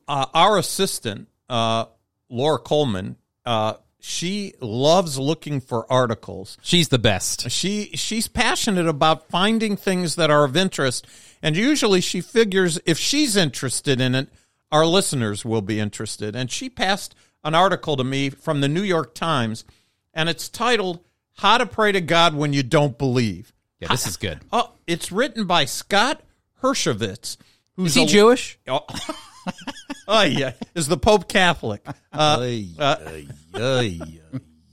uh, our assistant, uh, Laura Coleman, uh, she loves looking for articles. She's the best. She she's passionate about finding things that are of interest, and usually she figures if she's interested in it, our listeners will be interested. And she passed an article to me from the New York Times, and it's titled "How to Pray to God When You Don't Believe." Yeah, this is good. Oh, it's written by Scott Hershovitz, who's Is he a- Jewish? Oh, [LAUGHS] oh yeah, is the Pope Catholic? Uh, Ay, ay, ay,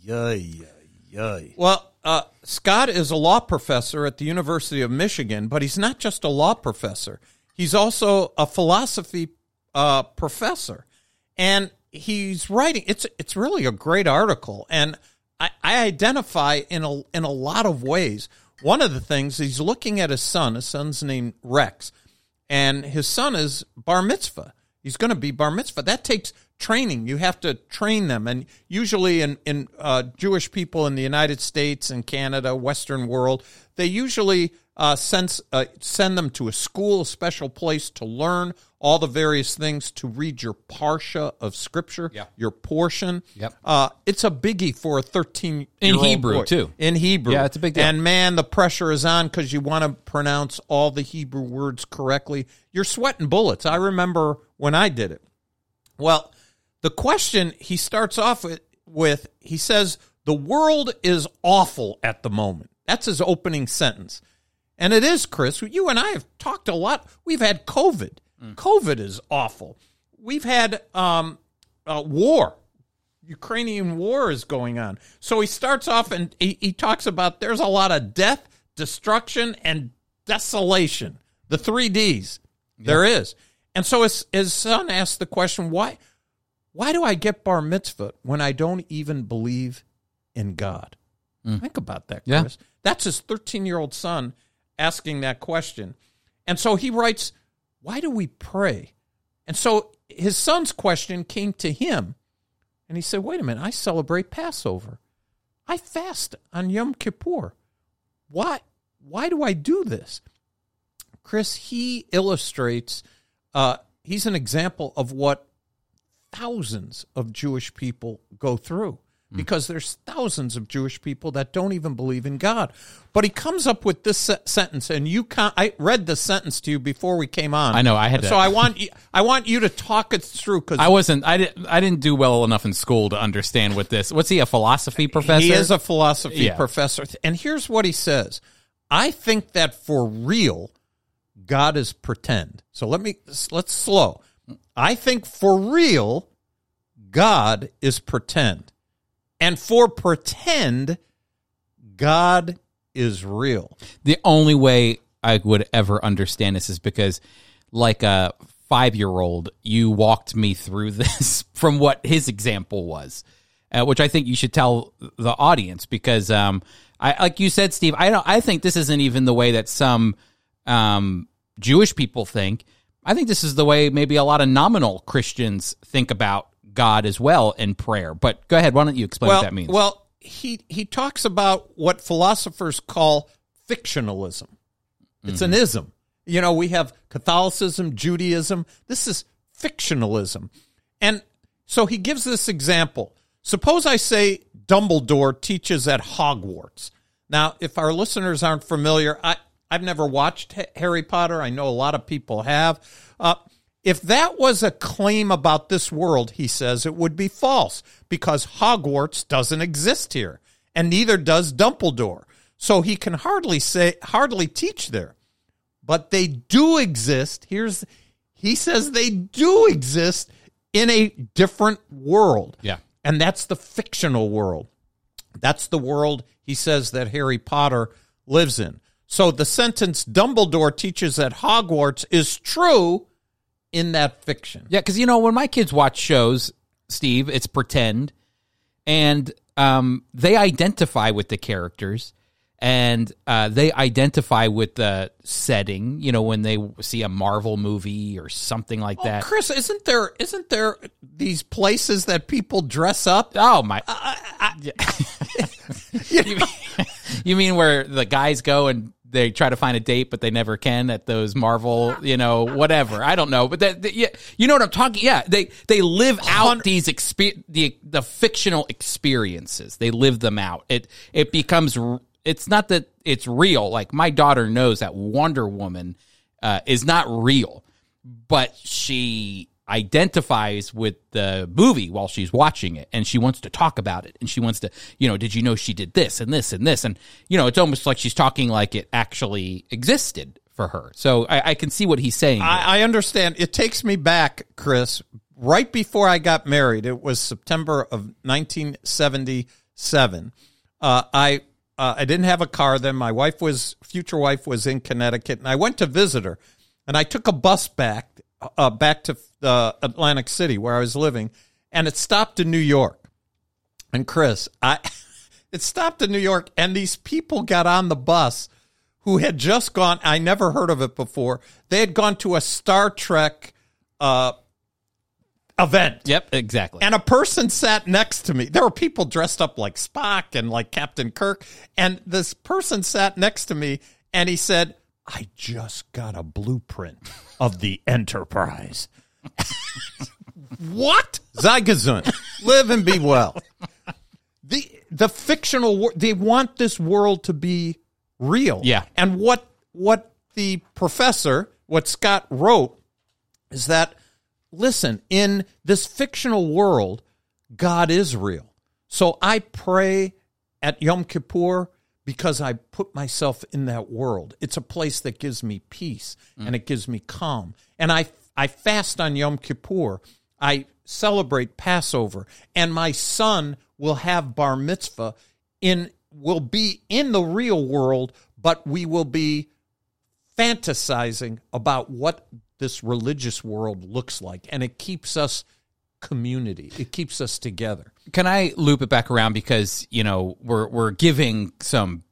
ay, ay, ay. well, uh, Scott is a law professor at the University of Michigan, but he's not just a law professor. He's also a philosophy uh, professor, and he's writing. It's it's really a great article, and I, I identify in a in a lot of ways. One of the things he's looking at his son. His son's named Rex, and his son is bar mitzvah. He's going to be bar mitzvah. That takes training. You have to train them, and usually in in uh, Jewish people in the United States and Canada, Western world, they usually uh, uh, send them to a school, a special place to learn all the various things to read your parsha of scripture, Yeah. your portion. Yep. Uh, it's a biggie for a thirteen In Hebrew, too. In Hebrew, Yeah, it's a big deal. And man, the pressure is on because you want to pronounce all the Hebrew words correctly. You're sweating bullets. I remember when I did it. Well, the question he starts off with, with he says, The world is awful at the moment. That's his opening sentence. And it is, Chris. You and I have talked a lot. We've had COVID. COVID is awful. We've had um, uh, war. Ukrainian war is going on. So he starts off and he, he talks about there's a lot of death, destruction, and desolation. The three D's. There is. And so his, his son asks the question, why why do I get bar mitzvah when I don't even believe in God? Think about that, Yeah. That's his 13 year old son asking that question. And so he writes, Why do we pray? And so his son's question came to him. And he said, Wait a minute, I celebrate Passover. I fast on Yom Kippur. Why, why do I do this? Chris, he illustrates uh, he's an example of what thousands of Jewish people go through Mm. because there's thousands of Jewish people that don't even believe in God. But he comes up with this sentence, and you can I read the sentence to you before we came on. I know, I had to- So I want you, I want you to talk it through because I wasn't. I didn't. I didn't do well enough in school to understand what this. What's he? A philosophy professor? He is a philosophy Yeah. professor. And here's what he says I think that for real, God is pretend. So let me, let's slow. I think for real, God is pretend. And for pretend, God is real. the only way I would ever understand this is because, like a five year old, you walked me through [LAUGHS] this from what his example was, uh, which I think you should tell the audience because, um, I like you said, Steve. I don't. I think this isn't even the way that some um, Jewish people think. I think this is the way maybe a lot of nominal Christians think about God as well in prayer. But go ahead. Why don't you explain well, what that means? Well, he he talks about what philosophers call fictionalism. It's an ism. You know, we have Catholicism, Judaism. This is fictionalism. And so he gives this example. Suppose I say Dumbledore teaches at Hogwarts. Now, if our listeners aren't familiar, I, I've never watched Harry Potter. I know a lot of people have. Uh, if that was a claim about this world, he says it would be false because Hogwarts doesn't exist here, and neither does Dumbledore. So he can hardly say hardly teach there. But they do exist. Here's he says they do exist in a different world. Yeah. And that's the fictional world. That's the world he says that Harry Potter lives in. So the sentence Dumbledore teaches at Hogwarts is true in that fiction. Yeah, because you know when my kids watch shows, Steve, it's pretend, and um, they identify with the characters, and uh, they identify with the setting. You know, when they see a Marvel movie or something like that. Chris, isn't there isn't there these places that people dress up? Oh my! [LAUGHS] you, mean, you mean where the guys go and they try to find a date, but they never can at those Marvel, you know, whatever. I don't know, but that, that- yeah, you know what I'm talking. Yeah, they they live out these expe- the the fictional experiences. They live them out. It it becomes. It's not that it's real. Like my daughter knows that Wonder Woman uh, is not real, but she identifies with the movie while she's watching it and she wants to talk about it and she wants to you know did you know she did this and this and this and you know it's almost like she's talking like it actually existed for her so i, I can see what he's saying. I, I understand. It takes me back, Chris, right before I got married. It was September of 1977. Uh, I uh, I didn't have a car then. My wife was future wife was in Connecticut, and I went to visit her. And I took a bus back uh, back to uh, Atlantic City where I was living, and it stopped in New York. And Chris, I [LAUGHS] it stopped in New York, and these people got on the bus who had just gone. I never heard of it before. They had gone to a Star Trek uh, event. yep exactly And a person sat next to me. There were people dressed up like Spock and like Captain Kirk. And this person sat next to me and he said, I just got a blueprint of the Enterprise. What? Zei gezunt. Live and be well. The the fictional world they want this world to be real. Yeah. And what what the professor, what Scott wrote is that listen, in this fictional world, God is real. So I pray at Yom Kippur because I put myself in that world. It's a place that gives me peace and it gives me calm. And I I fast on Yom Kippur. I celebrate Passover. And my son will have bar mitzvah in will be in the real world, but we will be fantasizing about what this religious world looks like. And it keeps us community. It keeps us together. Can i loop it back around? Because you know we're we're giving some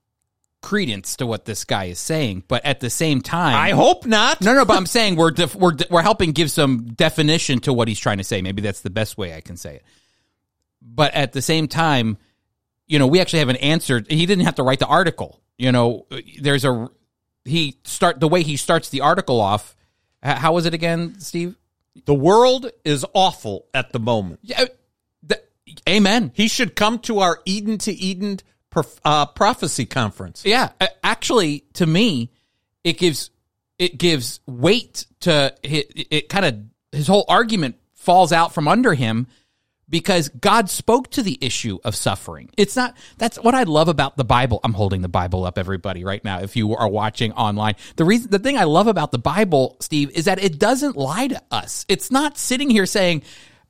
credence to what this guy is saying but at the same time i hope not No, no, but I'm saying we're def- we're we're helping give some definition to what he's trying to say. Maybe that's the best way I can say it. But at the same time, you know, we actually have an answer. He didn't have to write the article. You know, there's a he start the way he starts the article off. How was it again, Steve? The world is awful at the moment. Yeah, amen. He should come to our Eden to Eden uh, prophecy conference. Yeah, actually, to me, it gives it gives weight to it. It kind of his whole argument falls out from under him because God spoke to the issue of suffering. It's not that's what I love about the Bible. I'm holding the Bible up everybody right now if you are watching online. The reason the thing I love about the Bible, Steve, is that it doesn't lie to us. It's not sitting here saying,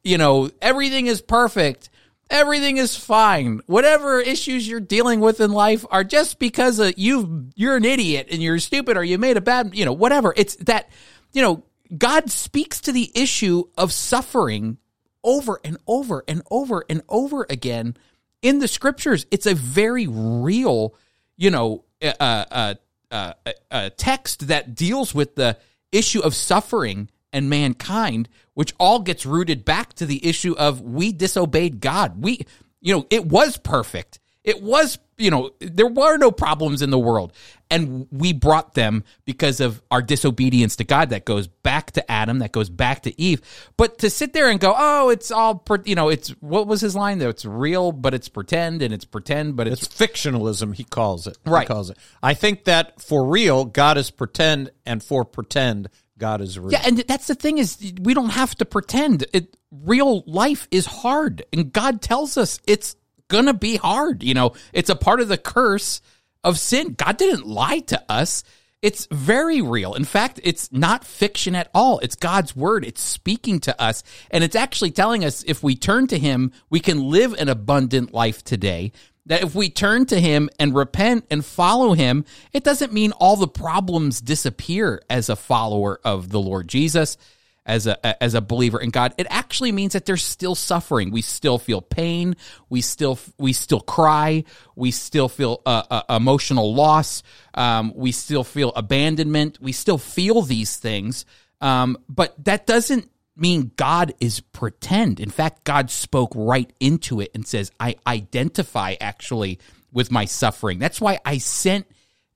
you know, everything is perfect. Everything is fine. Whatever issues you're dealing with in life are just because of you you're an idiot and you're stupid or you made a bad, you know, whatever. It's that, you know, God speaks to the issue of suffering over and over and over and over again in the scriptures. It's a very real, you know, uh, uh, uh, uh, text that deals with the issue of suffering and mankind, which all gets rooted back to the issue of we disobeyed God. We, you know, it was perfect. It was, you know, there were no problems in the world. And we brought them because of our disobedience to God that goes back to Adam, that goes back to Eve. But to sit there and go, oh, it's all, you know, it's, what was his line though? It's real, but it's pretend, and it's pretend, but it's, It's fictionalism, he calls it. Right. He calls it. I think that for real, God is pretend, and for pretend, God is real. Yeah, and that's the thing is we don't have to pretend. It real life is hard, and God tells us it's gonna be hard. You know, it's a part of the curse of sin. God didn't lie to us. It's very real. In fact, it's not fiction at all. It's God's word. It's speaking to us, and it's actually telling us if we turn to Him, we can live an abundant life today that if we turn to him and repent and follow him, it doesn't mean all the problems disappear as a follower of the Lord Jesus, as a as a believer in God. It actually means that there's still suffering. We still feel pain. We still we still cry. We still feel uh, uh, emotional loss. Um, we still feel abandonment. We still feel these things. Um, but that doesn't mean God is pretend. In fact, God spoke right into it and says, I identify actually with my suffering. That's why I sent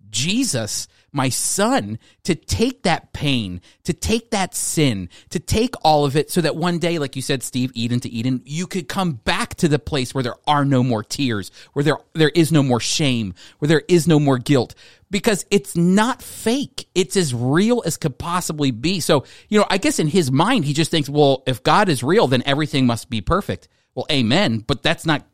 Jesus, my son, to take that pain, to take that sin, to take all of it so that one day, like you said, Steve, Eden to Eden, you could come back to the place where there are no more tears, where there, there is no more shame, where there is no more guilt. Because it's not fake. It's as real as could possibly be. So, you know, I guess in his mind, he just thinks, well, if God is real, then everything must be perfect. Well, amen. But that's not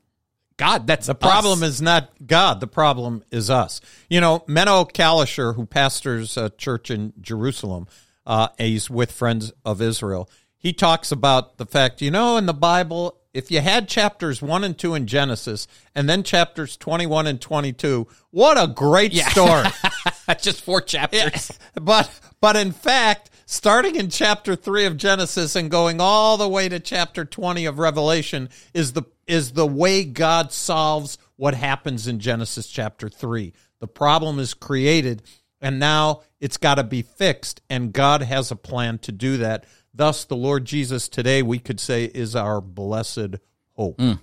God. That's The problem is not God. The problem is us. You know, Meno Kalisher, who pastors a church in Jerusalem, uh, he's with Friends of Israel. He talks about the fact, you know, in the Bible, if you had chapters 1 and 2 in Genesis and then chapters 21 and 22, what a great story. [LAUGHS] just four chapters. but but in fact, starting in chapter 3 of Genesis and going all the way to chapter 20 of Revelation is the is the way God solves what happens in Genesis chapter 3. The problem is created and now it's got to be fixed and God has a plan to do that. Thus the Lord Jesus today we could say is our blessed hope. Mm.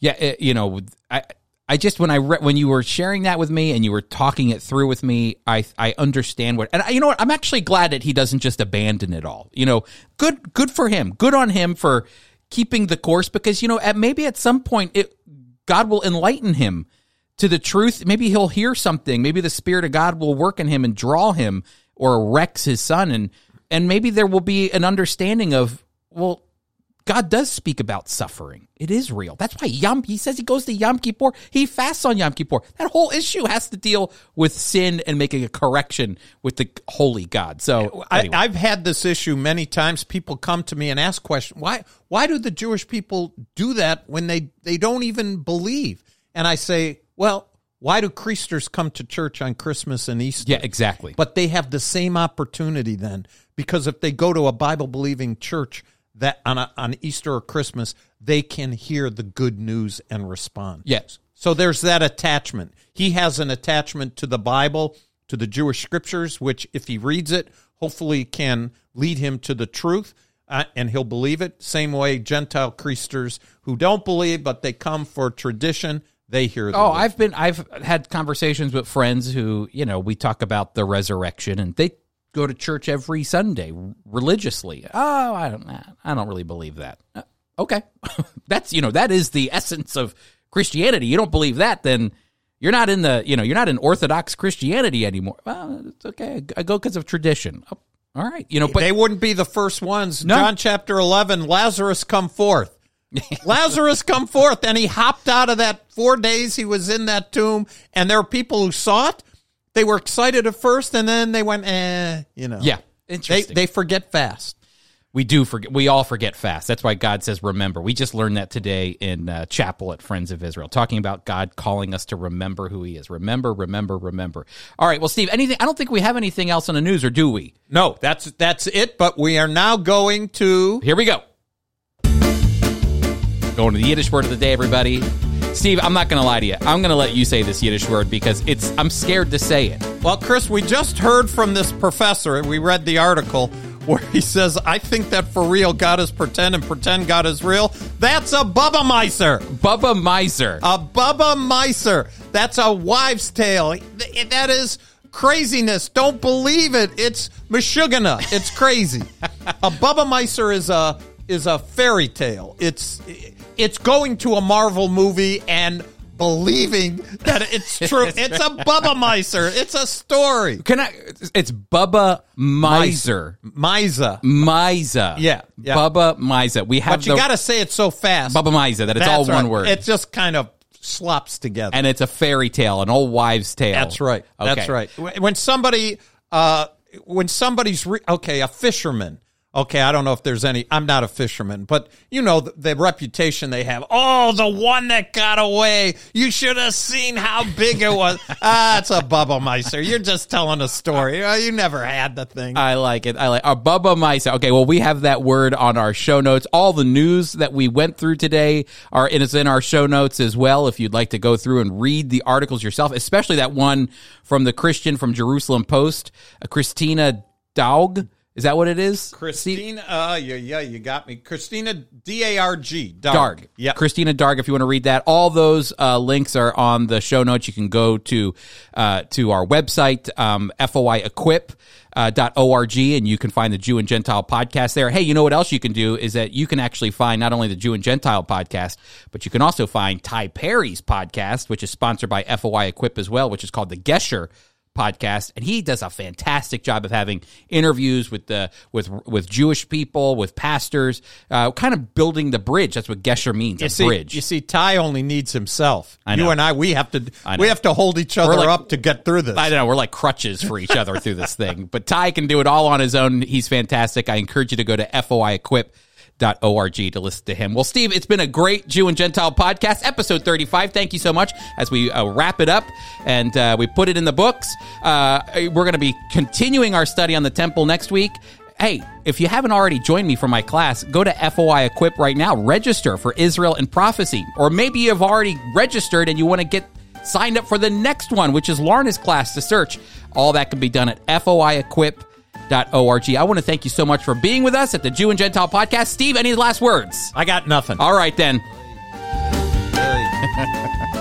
Yeah, it, you know, I I just when I re- when you were sharing that with me and you were talking it through with me, I I understand what and I, you know what I'm actually glad that he doesn't just abandon it all. You know, good good for him. Good on him for keeping the course because you know at maybe at some point it God will enlighten him to the truth. Maybe he'll hear something. Maybe the spirit of God will work in him and draw him or Rex his son and and maybe there will be an understanding of well God does speak about suffering. It is real. That's why Yom, he says he goes to Yom Kippur. He fasts on Yom Kippur. That whole issue has to deal with sin and making a correction with the holy God. So anyway. I, I've had this issue many times. People come to me and ask questions. Why? Why do the Jewish people do that when they they don't even believe? And I say, well, why do Creasters come to church on Christmas and Easter? yeah, exactly. But they have the same opportunity then, because if they go to a Bible believing church that on a, on Easter or Christmas, they can hear the good news and respond. yes. So there's that attachment. He has an attachment to the Bible, to the Jewish scriptures, which if he reads it, hopefully can lead him to the truth. Uh, and he'll believe it. Same way Gentile Creasters who don't believe, but they come for tradition, they hear the Oh, word. I've been I've had conversations with friends who, you know, we talk about the resurrection and they go to church every Sunday religiously. Oh, I don't, I don't really believe that. Uh, okay, [LAUGHS] that's you know that is the essence of Christianity. You don't believe that, then you're not in the you know you're not in Orthodox Christianity anymore. Well, it's okay. I go because of tradition. Oh, all right, you know, but they wouldn't be the first ones. No. John chapter 11, Lazarus come forth. [LAUGHS] Lazarus come forth. And he hopped out of that four days he was in that tomb. And there were people who saw it. They were excited at first and then they went, eh, you know. yeah, They, interesting. they forget fast. We do forget. We all forget fast. That's why God says, "Remember." We just learned that today in uh, chapel at Friends of Israel, talking about God calling us to remember who He is. Remember, remember, remember. All right. Well, Steve, anything? I don't think we have anything else on the news, or do we? No, that's that's it. But we are now going to Here we go. Going to the Yiddish word of the day, everybody. Steve, I'm not going to lie to you. I'm going to let you say this Yiddish word because it's. I'm scared to say it. Well, Chris, we just heard from this professor, we read the article where he says, I think that for real God is pretend and pretend God is real. That's a Bubba Meiser. Bubba Miser. A Bubba Meiser. That's a wives' tale. That is craziness. Don't believe it. It's Meshuggah. It's crazy. [LAUGHS] a Bubba Meiser is a is a fairy tale. It's it's going to a Marvel movie and believing that it's true. [LAUGHS] it's a Bubba Meiser. It's a story. Can I? It's Bubba Miser. Misa. Miser. Yeah, yeah. Bubba Miser. We have But you the got to say it so fast. Bubba Miser that it's That's all one right. word. It just kind of slops together. and it's a fairy tale, an old wives' tale. That's right. That's right. When when somebody, uh, when somebody's re- okay, a fisherman. Okay, I don't know if there's any. I'm not a fisherman, but you know the, the reputation they have. Oh, the one that got away. You should have seen how big it was. [LAUGHS] ah, it's a Bubba Meister. You're just telling a story. Uh, You never had the thing. I like it. I like our Bubba Miser. Okay, well, we have that word on our show notes. All the news that we went through today are it is in our show notes as well. If you'd like to go through and read the articles yourself, especially that one from the Christian from Jerusalem Post, uh, Christina Darg. Is that what it is? Christina, uh, yeah, yeah, you got me. Christina D A R G. Darg. Yeah. Christina Darg, if you want to read that. All those uh, links are on the show notes. You can go to uh, to our website, um. Uh, dot .org and you can find the Jew and Gentile podcast there. Hey, you know what else you can do is that you can actually find not only the Jew and Gentile podcast, but you can also find Ty Perry's podcast, which is sponsored by FOI Equip as well, which is called the Gesher podcast and he does a fantastic job of having interviews with the with with Jewish people with pastors uh, kind of building the bridge that's what Gesher means You a see, bridge you see, Ty only needs himself. I know. You and I, we have to, we have to hold each other like- up to get through this. I don't know we're like crutches for each other through this thing but Ty can do it all on his own he's fantastic I encourage you to go to FOI Equip org to listen to him. Well, Steve, it's been a great Jew and Gentile podcast, episode 35. Thank you so much as we uh, wrap it up and uh, we put it in the books. Uh, we're going to be continuing our study on the temple next week. Hey, if you haven't already joined me for my class, go to FOI Equip right now. Register for Israel and Prophecy. Or maybe you've already registered and you want to get signed up for the next one, which is Lorna's class to search. All that can be done at foiequip.org. I want to thank you so much for being with us at the Jew and Gentile podcast. Steve, any last words? I got nothing. All right, then. [LAUGHS]